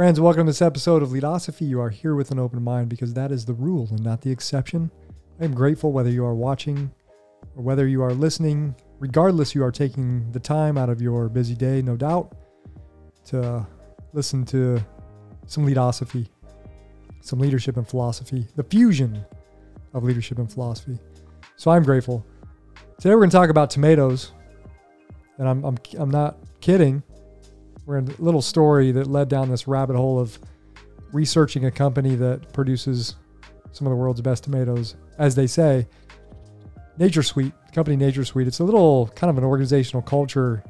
Friends, welcome to this episode of Leadosophy. You are here with an open mind because that is the rule and not the exception. I am grateful whether you are watching or whether you are listening. Regardless, you are taking the time out of your busy day, no doubt, to listen to some leadosophy, some leadership and philosophy, the fusion of leadership and philosophy. So I'm grateful. Today we're going to talk about tomatoes, and I'm, I'm, I'm not kidding. We're in a little story that led down this rabbit hole of researching a company that produces some of the world's best tomatoes, as they say. Nature Sweet, company Nature Sweet. It's a little kind of an organizational culture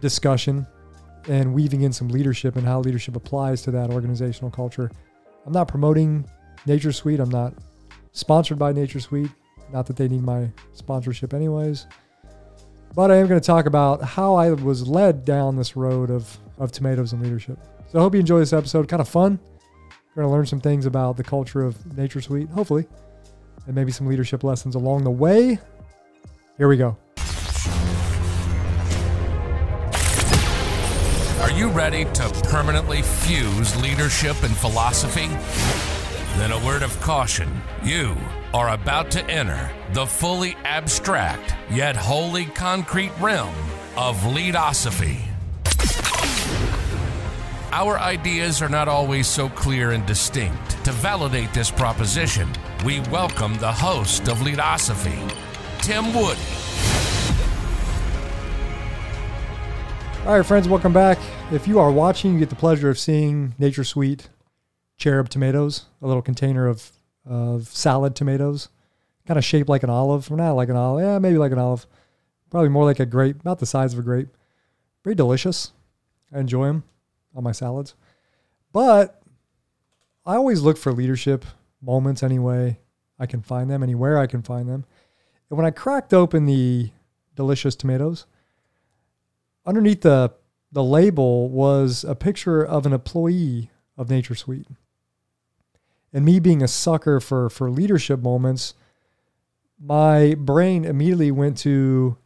discussion and weaving in some leadership and how leadership applies to that organizational culture. I'm not promoting Nature Sweet. I'm not sponsored by Nature Sweet. Not that they need my sponsorship, anyways. But I am going to talk about how I was led down this road of, of tomatoes and leadership. So I hope you enjoy this episode. Kind of fun. We're Going to learn some things about the culture of Nature Sweet, hopefully, and maybe some leadership lessons along the way. Here we go. Are you ready to permanently fuse leadership and philosophy? Then a word of caution. You are about to enter the fully abstract yet wholly concrete realm of leadosophy. Our ideas are not always so clear and distinct. To validate this proposition, we welcome the host of Leadosophy, Tim Wood. All right, friends, welcome back. If you are watching, you get the pleasure of seeing Nature Sweet cherub tomatoes, a little container of, of salad tomatoes, kind of shaped like an olive. Not like an olive, yeah, maybe like an olive. Probably more like a grape, about the size of a grape. Very delicious. I enjoy them on my salads. But I always look for leadership moments anyway. I can find them anywhere I can find them. And when I cracked open the delicious tomatoes, underneath the the label was a picture of an employee of Nature Sweet. And me being a sucker for for leadership moments, my brain immediately went to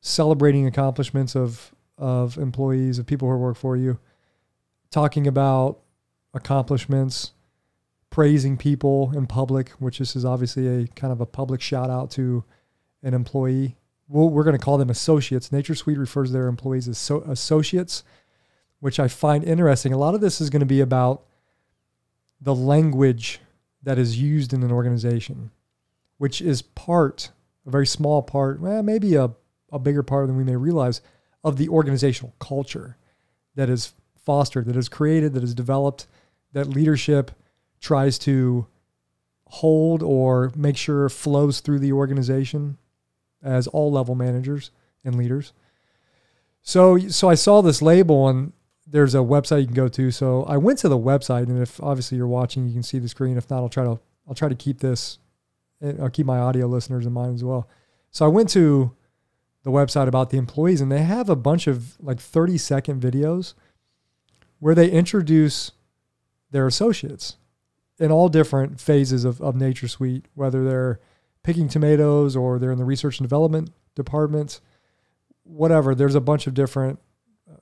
celebrating accomplishments of of employees, of people who work for you, talking about accomplishments, praising people in public, which this is obviously a kind of a public shout out to an employee. We're going to call them associates. Nature Sweet refers to their employees as so associates, which I find interesting. A lot of this is going to be about the language that is used in an organization, which is part, a very small part, well, maybe a, a bigger part than we may realize of the organizational culture that is fostered, that is created, that is developed, that leadership tries to hold or make sure flows through the organization as all level managers and leaders. So so I saw this label and there's a website you can go to. So I went to the website and if obviously you're watching you can see the screen. If not, I'll try to I'll try to keep this eh, I'll keep my audio listeners in mind as well. So I went to the website about the employees and they have a bunch of like 30 second videos where they introduce their associates in all different phases of, of Nature Sweet, whether they're picking tomatoes or they're in the research and development department, whatever. There's a bunch of different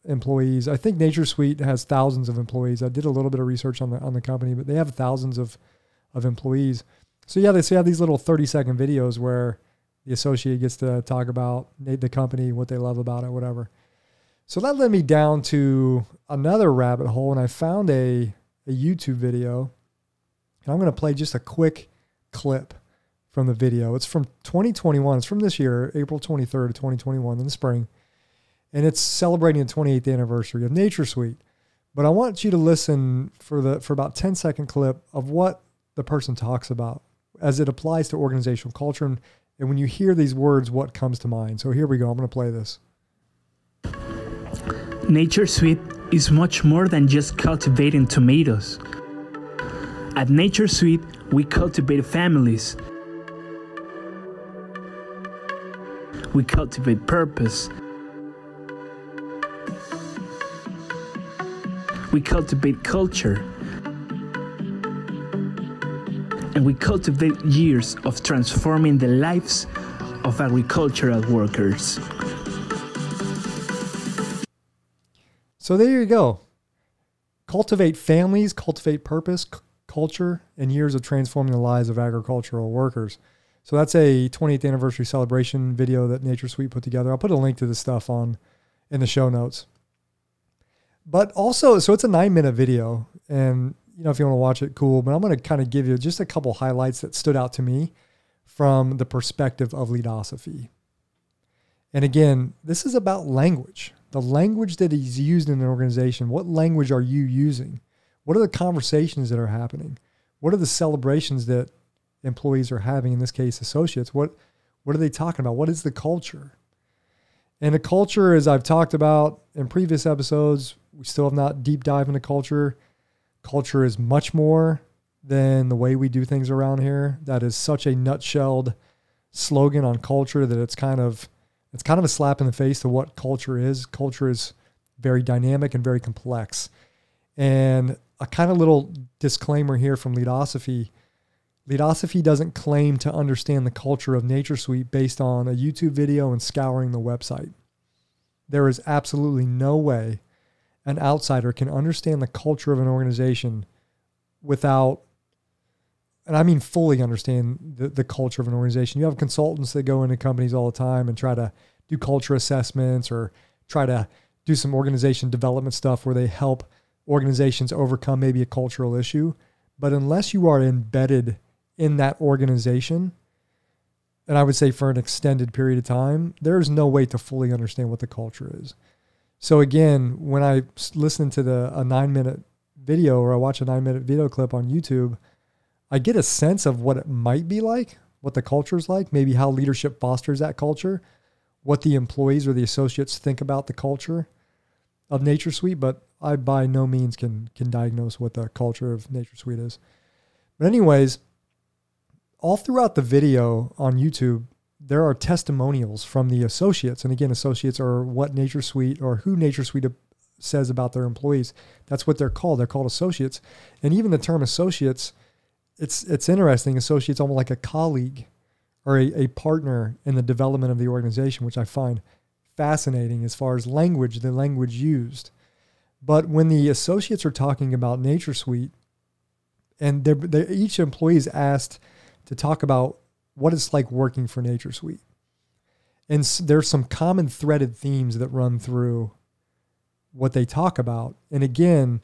employees. I think Nature Sweet has thousands of employees. I did a little bit of research on the on the company, but they have thousands of of employees. So yeah, they say have these little 30 second videos where the associate gets to talk about the company, what they love about it, whatever. So that led me down to another rabbit hole, and I found a, a YouTube video. And I'm going to play just a quick clip from the video. It's from 2021. It's from this year, April 23rd, 2021, in the spring. And it's celebrating the 28th anniversary of Nature Sweet. But I want you to listen for the for about 10 second clip of what the person talks about as it applies to organizational culture. And, and when you hear these words, what comes to mind? So here we go. I'm going to play this. Nature Sweet is much more than just cultivating tomatoes. At Nature Sweet, we cultivate families. We cultivate purpose. We cultivate culture. And we cultivate years of transforming the lives of agricultural workers. So there you go. cultivate families, cultivate purpose, c- culture, and years of transforming the lives of agricultural workers. So that's a 28th anniversary celebration video that Nature Sweet put together. I'll put a link to this stuff on in the show notes. But also, so it's a nine minute video, and you know if you want to watch it, cool. But I'm going to kind of give you just a couple highlights that stood out to me from the perspective of leadosophy. And again, this is about language. The language that is used in an organization. What language are you using? What are the conversations that are happening? What are the celebrations that employees are having? In this case, associates. What what are they talking about? What is the culture? And the culture, as I've talked about in previous episodes, we still have not deep dive into culture. Culture is much more than the way we do things around here. That is such a nutshelled slogan on culture that it's kind of it's kind of a slap in the face to what culture is. Culture is very dynamic and very complex. And a kind of little disclaimer here from Leadosophy. Leadosophy doesn't claim to understand the culture of Nature Sweet based on a YouTube video and scouring the website. There is absolutely no way an outsider can understand the culture of an organization without and I mean fully understand the, the culture of an organization. You have consultants that go into companies all the time and try to do culture assessments or try to do some organization development stuff where they help organizations overcome maybe a cultural issue. But unless you are embedded in that organization, and I would say for an extended period of time, there's no way to fully understand what the culture is. So again, when I listen to the a nine minute video or I watch a nine minute video clip on YouTube, I get a sense of what it might be like, what the culture is like, maybe how leadership fosters that culture, what the employees or the associates think about the culture of Nature Sweet, but I by no means can can diagnose what the culture of Nature Sweet is. But anyways, all throughout the video on YouTube, there are testimonials from the associates. And again, associates are what Nature Sweet or who Nature Sweet says about their employees. That's what they're called. They're called associates. And even the term associates, it's it's interesting. Associates almost like a colleague or a, a partner in the development of the organization, which I find fascinating as far as language, the language used. But when the associates are talking about Nature Sweet, and they're, they're, each employee is asked to talk about what it's like working for Nature Sweet. And there's some common threaded themes that run through what they talk about. And again,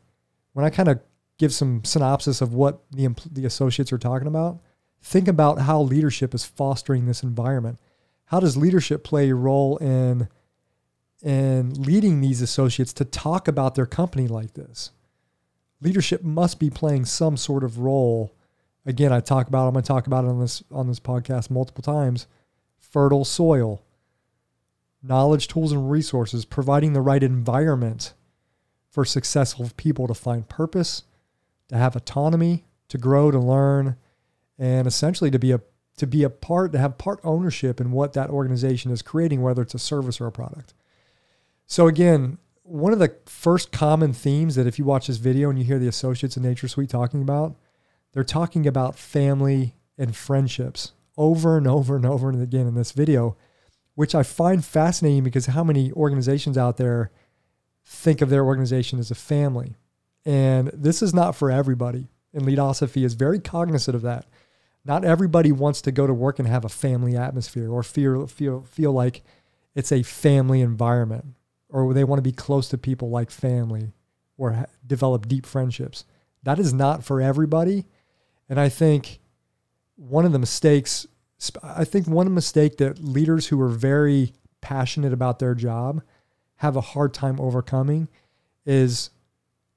when I kind of give some synopsis of what the the associates are talking about, think about how leadership is fostering this environment. How does leadership play a role in in leading these associates to talk about their company like this? Leadership must be playing some sort of role again, I talk about. I'm going to talk about it on this on this podcast multiple times. Fertile soil, knowledge, tools, and resources, providing the right environment for successful people to find purpose, to have autonomy, to grow, to learn, and essentially to be a to be a part, to have part ownership in what that organization is creating, whether it's a service or a product. So again, one of the first common themes that if you watch this video and you hear the associates in Nature Sweet talking about they're talking about family and friendships over and over and over and again in this video, which I find fascinating because how many organizations out there think of their organization as a family. And this is not for everybody. And Leadosophy is very cognizant of that. Not everybody wants to go to work and have a family atmosphere or feel feel feel like it's a family environment or they want to be close to people like family or ha- develop deep friendships. That is not for everybody. And I think one of the mistakes, I think one mistake that leaders who are very passionate about their job have a hard time overcoming is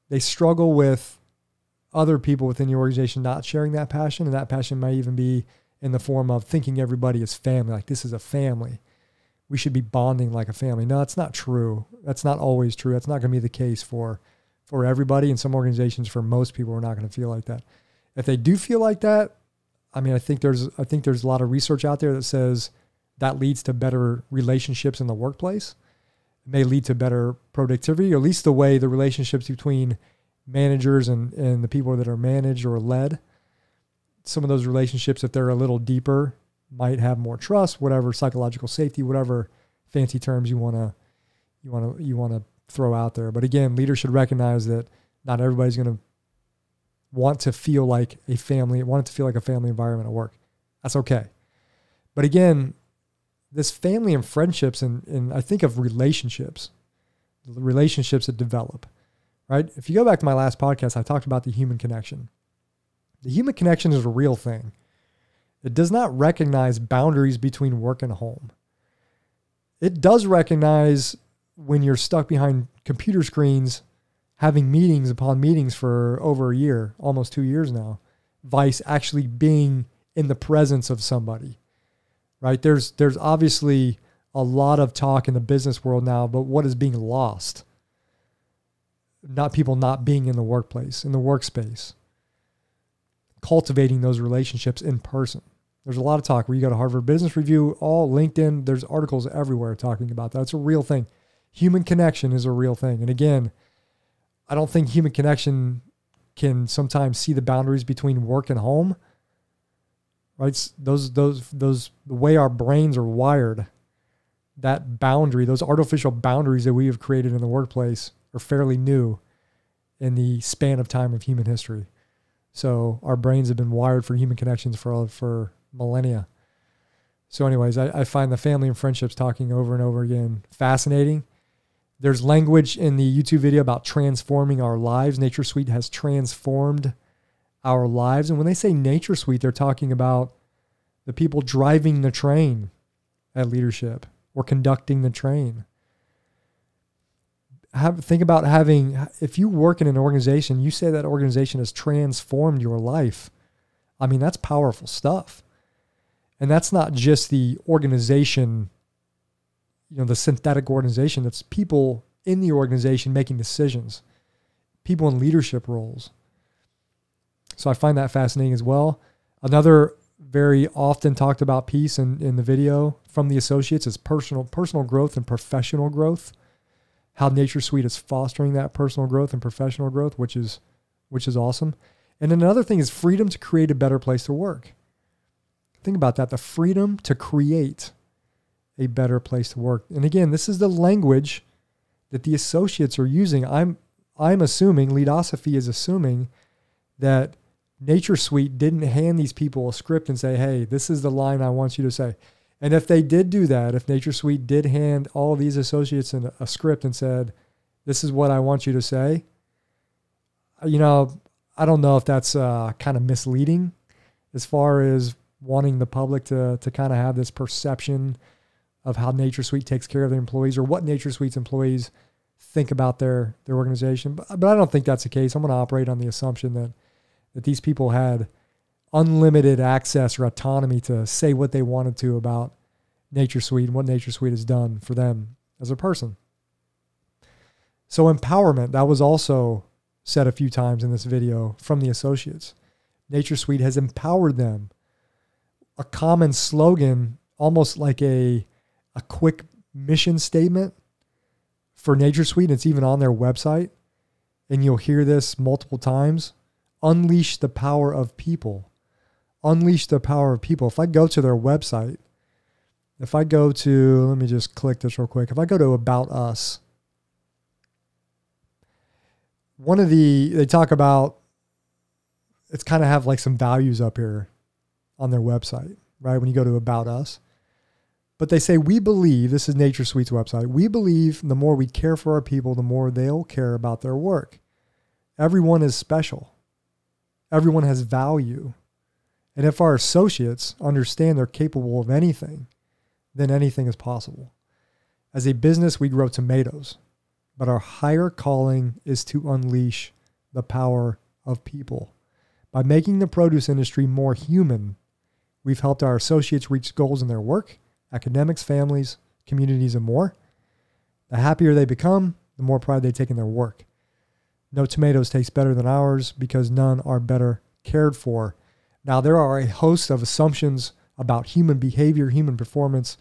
they struggle with other people within the organization not sharing that passion. And that passion might even be in the form of thinking everybody is family, like this is a family. We should be bonding like a family. No, that's not true. That's not always true. That's not going to be the case for for everybody. In some organizations, for most people, we're not going to feel like that. If they do feel like that, I mean, I think there's I think there's a lot of research out there that says that leads to better relationships in the workplace. It may lead to better productivity, or at least the way the relationships between managers and, and the people that are managed or led. Some of those relationships, if they're a little deeper, might have more trust, whatever psychological safety, whatever fancy terms you wanna you wanna you wanna throw out there. But again, leaders should recognize that Not everybody's to want to feel like a family, want it to feel like a family environment at work. That's okay. But again, this family and friendships, and, and I think of relationships, relationships that develop, right? If you go back to my last podcast, I talked about the human connection. The human connection is a real thing. It does not recognize boundaries between work and home. It does recognize when you're stuck behind computer screens having meetings upon meetings for over a year, almost two years now, vice actually being in the presence of somebody. Right? There's there's obviously a lot of talk in the business world now, but what is being lost? Not people not being in the workplace, in the workspace. Cultivating those relationships in person. There's a lot of talk where you go to Harvard Business Review, all LinkedIn, there's articles everywhere talking about that. It's a real thing. Human connection is a real thing. And again, I don't think human connection can sometimes see the boundaries between work and home. Right? Those those those the way our brains are wired, that boundary, those artificial boundaries that we have created in the workplace are fairly new in the span of time of human history. So our brains have been wired for human connections for for millennia. So, anyways, I, I find the family and friendships talking over and over again fascinating. There's language in the YouTube video about transforming our lives. Nature Sweet has transformed our lives. And when they say Nature Sweet, they're talking about the people driving the train at leadership or conducting the train. Have, think about having, if you work in an organization, you say that organization has transformed your life. I mean, that's powerful stuff. And that's not just the organization, you know, the synthetic organization. That's people in the organization making decisions, people in leadership roles. So I find that fascinating as well. Another very often talked about piece in, in the video from the associates is personal personal growth and professional growth. How Nature Sweet is fostering that personal growth and professional growth, which is which is awesome. And then another thing is freedom to create a better place to work. Think about that the freedom to create a better place to work. And again, this is the language that the associates are using. I'm I'm assuming Leadosophy is assuming that Nature Sweet didn't hand these people a script and say, "Hey, this is the line I want you to say." And if they did do that, if Nature Sweet did hand all these associates a, a script and said, "This is what I want you to say," you know, I don't know if that's uh, kind of misleading as far as wanting the public to to kind of have this perception of how Nature Sweet takes care of their employees or what Nature Sweet's employees think about their their organization. But, but I don't think that's the case. I'm going to operate on the assumption that that these people had unlimited access or autonomy to say what they wanted to about Nature Sweet and what Nature Sweet has done for them as a person. So empowerment, that was also said a few times in this video from the associates. Nature Sweet has empowered them a common slogan, almost like a a quick mission statement for Nature Sweet. It's even on their website, and you'll hear this multiple times. Unleash the power of people. Unleash the power of people. If I go to their website, if I go to, let me just click this real quick. If I go to About Us, one of the, they talk about, it's kind of have like some values up here on their website, right? When you go to About Us. But they say, we believe, this is Nature Sweet's website, we believe the more we care for our people, the more they'll care about their work. Everyone is special, everyone has value. And if our associates understand they're capable of anything, then anything is possible. As a business, we grow tomatoes, but our higher calling is to unleash the power of people. By making the produce industry more human, We've helped our associates reach goals in their work, academics, families, communities, and more. The happier they become, the more pride they take in their work. No tomatoes taste better than ours because none are better cared for. Now, there are a host of assumptions about human behavior, human performance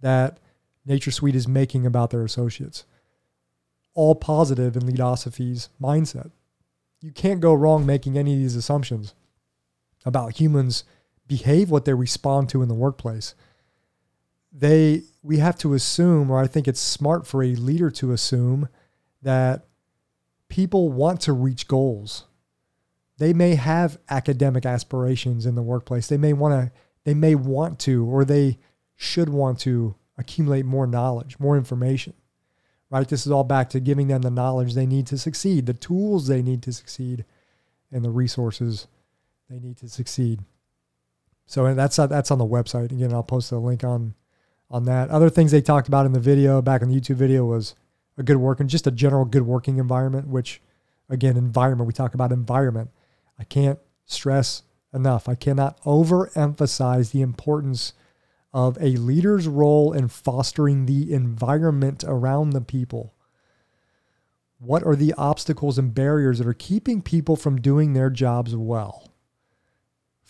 that Nature Sweet is making about their associates. All positive in Leadosophy's mindset. You can't go wrong making any of these assumptions about humans behave, what they respond to in the workplace. They we have to assume, or I think it's smart for a leader to assume that people want to reach goals. They may have academic aspirations in the workplace. They may want to they may want to or they should want to accumulate more knowledge, more information. Right? This is all back to giving them the knowledge they need to succeed, the tools they need to succeed, and the resources they need to succeed. So and that's that's on the website. Again, I'll post a link on on that. Other things they talked about in the video, back in the YouTube video, was a good working, just a general good working environment. Which, again, environment. We talk about environment. I can't stress enough. I cannot overemphasize the importance of a leader's role in fostering the environment around the people. What are the obstacles and barriers that are keeping people from doing their jobs well?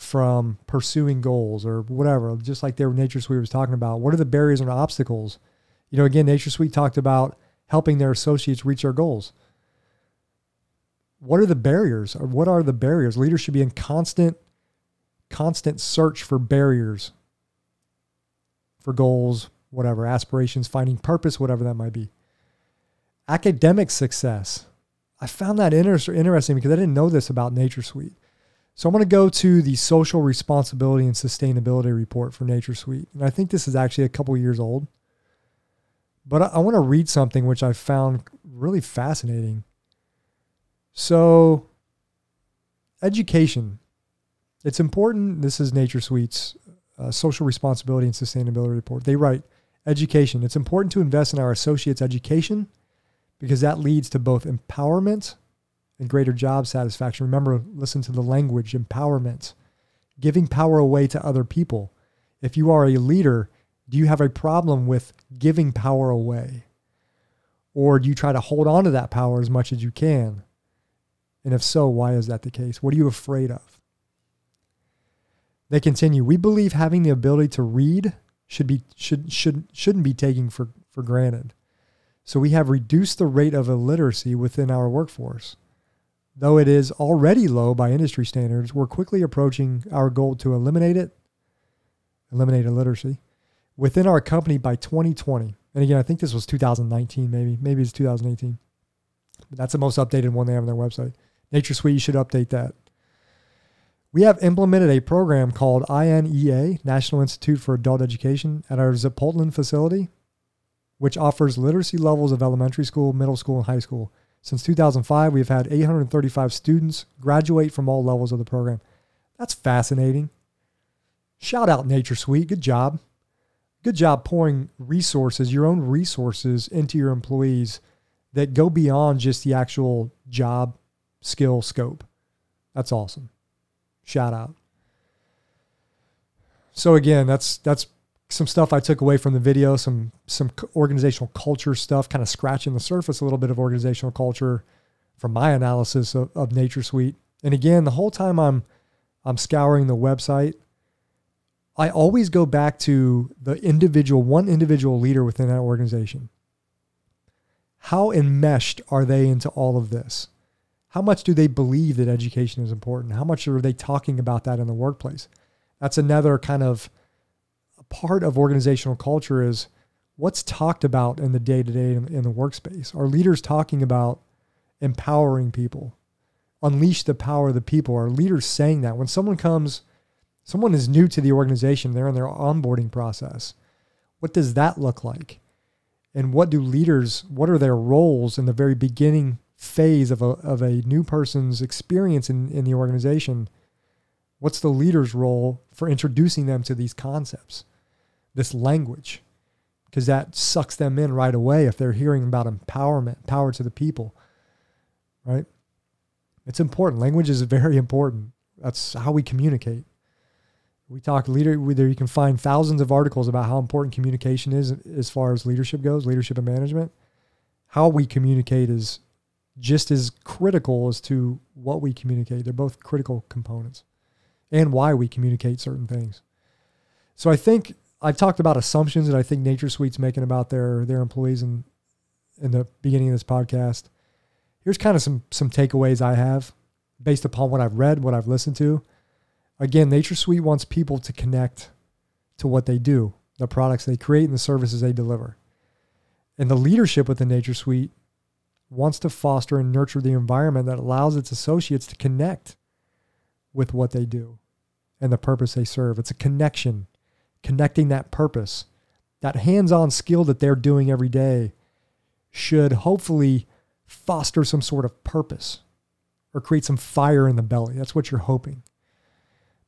From pursuing goals or whatever, just like their Nature Sweet was talking about. What are the barriers and obstacles? You know, again, Nature Sweet talked about helping their associates reach their goals. What are the barriers or what are the barriers? Leaders should be in constant, constant search for barriers for goals, whatever, aspirations, finding purpose, whatever that might be. Academic success. I found that inter- interesting because I didn't know this about Nature Sweet. So I'm going to go to the social responsibility and sustainability report for Nature Sweet. And I think this is actually a couple years old. But I, want to read something which I found really fascinating. So, education. It's important. This is Nature Sweet's uh, social responsibility and sustainability report. They write education. It's important to invest in our associates' education because that leads to both empowerment and greater job satisfaction. Remember, listen to the language empowerment, giving power away to other people. If you are a leader, do you have a problem with giving power away? Or do you try to hold on to that power as much as you can? And if so, why is that the case? What are you afraid of? They continue, we believe having the ability to read should be should should shouldn't be taken for, for granted. So we have reduced the rate of illiteracy within our workforce. Though it is already low by industry standards, we're quickly approaching our goal to eliminate it, eliminate illiteracy within our company by 2020. And again, I think this was 2019, maybe, maybe it's 2018. But that's the most updated one they have on their website. Nature Sweet, you should update that. We have implemented a program called INEA, National Institute for Adult Education, at our Zapolton facility, which offers literacy levels of elementary school, middle school, and high school. Since 2005, we've had 835 students graduate from all levels of the program. That's fascinating. Shout out Nature Sweet. Good job. Good job pouring resources, your own resources, into your employees that go beyond just the actual job skill scope. That's awesome. Shout out. So again, that's that's some stuff I took away from the video, some some organizational culture stuff, kind of scratching the surface a little bit of organizational culture from my analysis of, of Nature Sweet. And again, the whole time I'm I'm scouring the website, I always go back to the individual, one individual leader within that organization. How enmeshed are they into all of this? How much do they believe that education is important? How much are they talking about that in the workplace? That's another kind of part of organizational culture is what's talked about in the day to day in the workspace. Are leaders talking about empowering people, unleash the power of the people? Are leaders saying that when someone comes, someone is new to the organization, they're in their onboarding process. What does that look like? And what do leaders, what are their roles in the very beginning phase of a, of a new person's experience in, in the organization, what's the leader's role for introducing them to these concepts, this language? Because that sucks them in right away if they're hearing about empowerment, power to the people, right? It's important. Language is very important. That's how we communicate. We talk leader. You can find thousands of articles about how important communication is as far as leadership goes, leadership and management. How we communicate is just as critical as to what we communicate. They're both critical components and why we communicate certain things. So I think I've talked about assumptions that I think Nature Sweet's making about their their employees in in the beginning of this podcast. Here's kind of some some takeaways I have based upon what I've read, what I've listened to. Again, Nature Sweet wants people to connect to what they do, the products they create and the services they deliver. And the leadership within Nature Sweet wants to foster and nurture the environment that allows its associates to connect with what they do and the purpose they serve. It's a connection, connecting that purpose. That hands on skill that they're doing every day should hopefully foster some sort of purpose or create some fire in the belly. That's what you're hoping.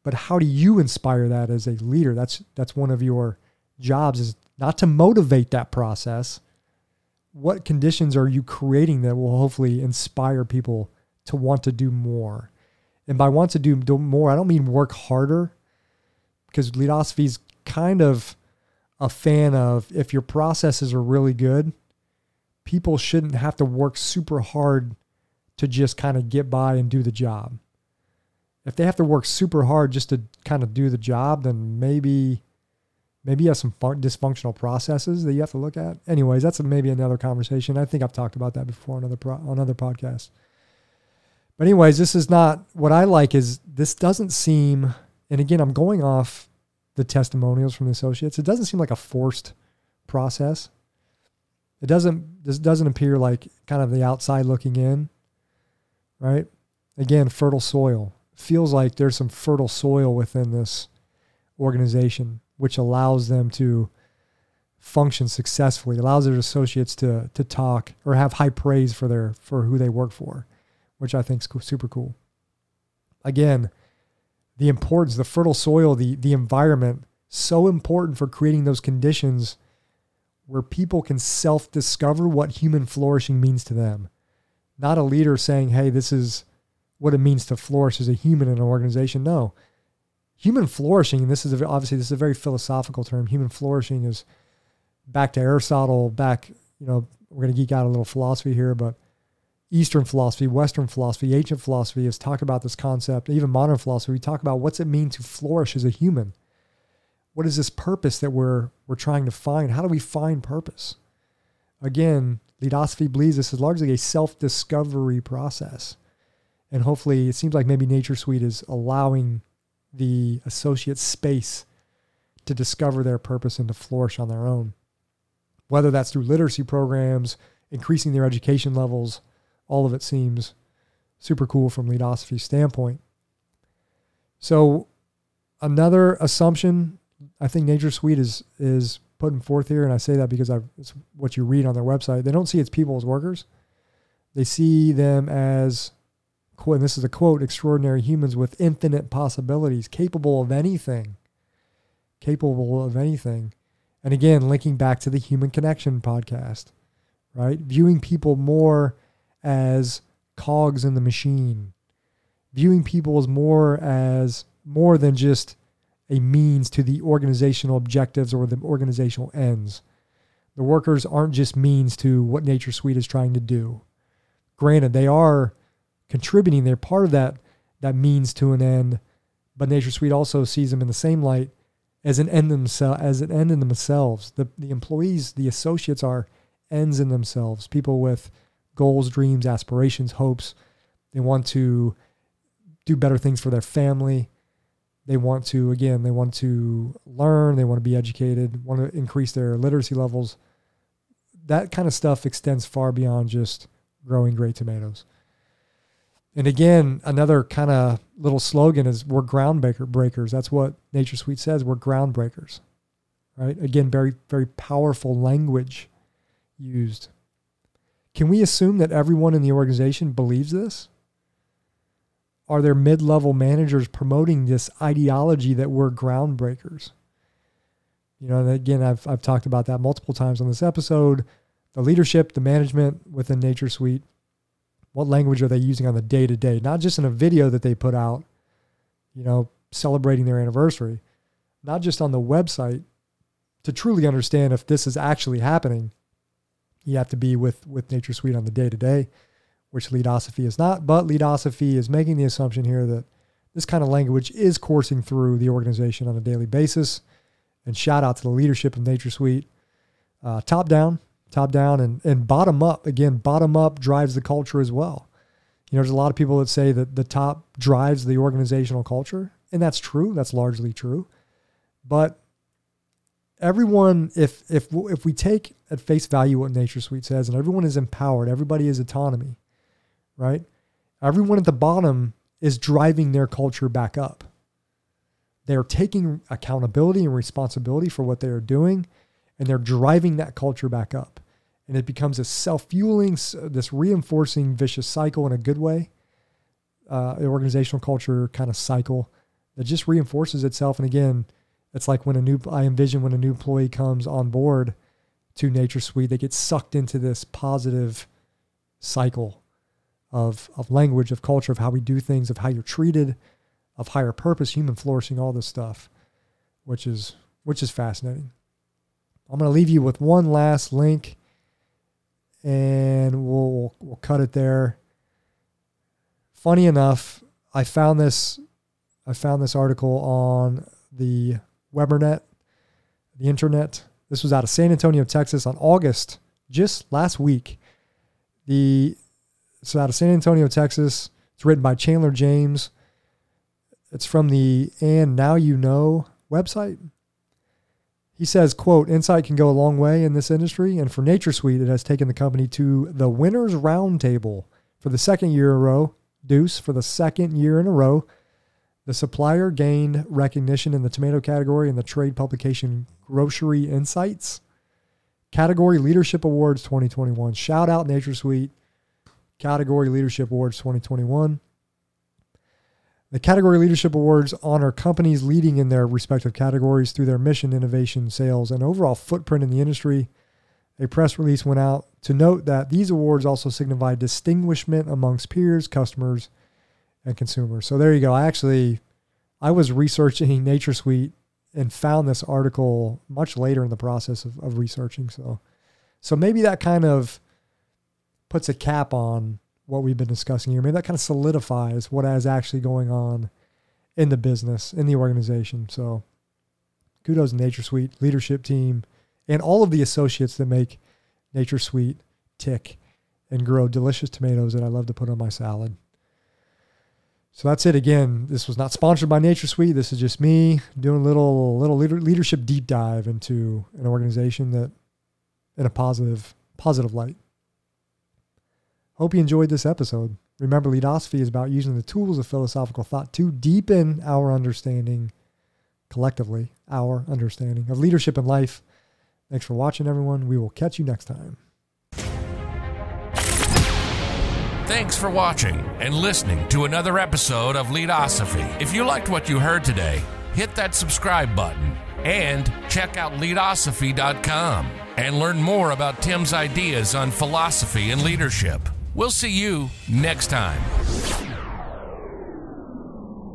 But how do you inspire that as a leader? That's that's one of your jobs is not to motivate that process. What conditions are you creating that will hopefully inspire people to want to do more? And by want to do, more, I don't mean work harder, because Leadosophy is kind of a fan of if your processes are really good, people shouldn't have to work super hard to just kind of get by and do the job. If they have to work super hard just to kind of do the job, then maybe maybe you have some fun, dysfunctional processes that you have to look at. Anyways, that's a, maybe another conversation. I think I've talked about that before on other pro, on other podcasts. But anyways, this is not what I like. Is this doesn't seem, and again, I'm going off the testimonials from the associates. It doesn't seem like a forced process. It doesn't. This doesn't appear like kind of the outside looking in, right? Again, fertile soil feels like there's some fertile soil within this organization, which allows them to function successfully, allows their associates to to talk or have high praise for their for who they work for, which I think is super cool. Again, the importance, the fertile soil, the the environment, so important for creating those conditions where people can self-discover what human flourishing means to them. Not a leader saying, "Hey, this is what it means to flourish as a human in an organization." No. Human flourishing, and this is a, obviously this is a very philosophical term. Human flourishing is back to Aristotle, back, you know, we're going to geek out a little philosophy here, but Eastern philosophy, Western philosophy, ancient philosophy has talked about this concept. Even modern philosophy, we talk about what's it mean to flourish as a human. What is this purpose that we're we're trying to find? How do we find purpose? Again, Leadosophy believes this is largely a self-discovery process. And hopefully it seems like maybe Nature Sweet is allowing the associate space to discover their purpose and to flourish on their own. Whether that's through literacy programs, increasing their education levels, all of it seems super cool from Leadosophy's standpoint. So another assumption I think Nature Sweet is is putting forth here, and I say that because I've, it's what you read on their website. They don't see its people as workers; they see them as, quote, and this is a quote: "extraordinary humans with infinite possibilities, capable of anything, capable of anything." And again, linking back to the Human Connection podcast, right? Viewing people more as cogs in the machine, viewing people as more as more than just a means to the organizational objectives or the organizational ends. The workers aren't just means to what Nature Sweet is trying to do. Granted, they are contributing, they're part of that that means to an end, but Nature Sweet also sees them in the same light as an end themselves as an end in themselves. The the employees, the associates are ends in themselves. People with goals, dreams, aspirations, hopes. They want to do better things for their family. They want to, again, they want to learn, they want to be educated, want to increase their literacy levels. That kind of stuff extends far beyond just growing great tomatoes. And again, another kind of little slogan is we're groundbreaker breakers. That's what Nature Sweet says. We're groundbreakers. Right? Again, very, very powerful language used. Can we assume that everyone in the organization believes this? Are there mid level managers promoting this ideology that we're groundbreakers? You know, and again, I've, I've talked about that multiple times on this episode. The leadership, the management within Nature Sweet, what language are they using on the day to day? Not just in a video that they put out, you know, celebrating their anniversary, not just on the website to truly understand if this is actually happening you have to be with with Nature Sweet on the day to day, which Leadosophy is not. But Leadosophy is making the assumption here that this kind of language is coursing through the organization on a daily basis. And shout out to the leadership of Nature Sweet, uh, top down, top down, and and bottom up. Again, bottom up drives the culture as well. You know, there's a lot of people that say that the top drives the organizational culture, and that's true. That's largely true. But everyone, if if if we take at face value what Nature Sweet says, and everyone is empowered, everybody is autonomy, right? Everyone at the bottom is driving their culture back up. They're taking accountability and responsibility for what they are doing, and they're driving that culture back up. And it becomes a self fueling, this reinforcing vicious cycle in a good way, uh, organizational culture kind of cycle that just reinforces itself. And again, it's like when a new, I envision when a new employee comes on board to Nature Sweet, they get sucked into this positive cycle of, of language, of culture, of how we do things, of how you're treated, of higher purpose, human flourishing, all this stuff, which is which is fascinating. I'm going to leave you with one last link, and we'll we'll cut it there. Funny enough, I found this I found this article on the Webernet, the internet. This was out of San Antonio, Texas, on August, just last week. The it's out of San Antonio, Texas. It's written by Chandler James. It's from the And Now You Know website. He says, quote, insight can go a long way in this industry, and for Nature Sweet, it has taken the company to the winners roundtable for the second year in a row, Deuce for the second year in a row. The supplier gained recognition in the tomato category in the trade publication Grocery Insights. Category Leadership Awards 2021. Shout out Nature Sweet. Category Leadership Awards 2021. The Category Leadership Awards honor companies leading in their respective categories through their mission, innovation, sales, and overall footprint in the industry. A press release went out to note that these awards also signify distinguishment amongst peers, customers, and consumers. So there you go. I actually I was researching Nature Sweet and found this article much later in the process of, of researching. So so maybe that kind of puts a cap on what we've been discussing here. Maybe that kind of solidifies what is actually going on in the business, in the organization. So kudos Nature Sweet leadership team and all of the associates that make Nature Sweet tick and grow delicious tomatoes that I love to put on my salad. So that's it. Again, this was not sponsored by Nature Sweet. This is just me doing a little little leadership deep dive into an organization that in a positive positive light. Hope you enjoyed this episode. Remember, Leadosophy is about using the tools of philosophical thought to deepen our understanding, collectively, our understanding of leadership and life. Thanks for watching, everyone. We will catch you next time. Thanks for watching and listening to another episode of Leadosophy. If you liked what you heard today, hit that subscribe button and check out leadosophy.com and learn more about Tim's ideas on philosophy and leadership. We'll see you next time.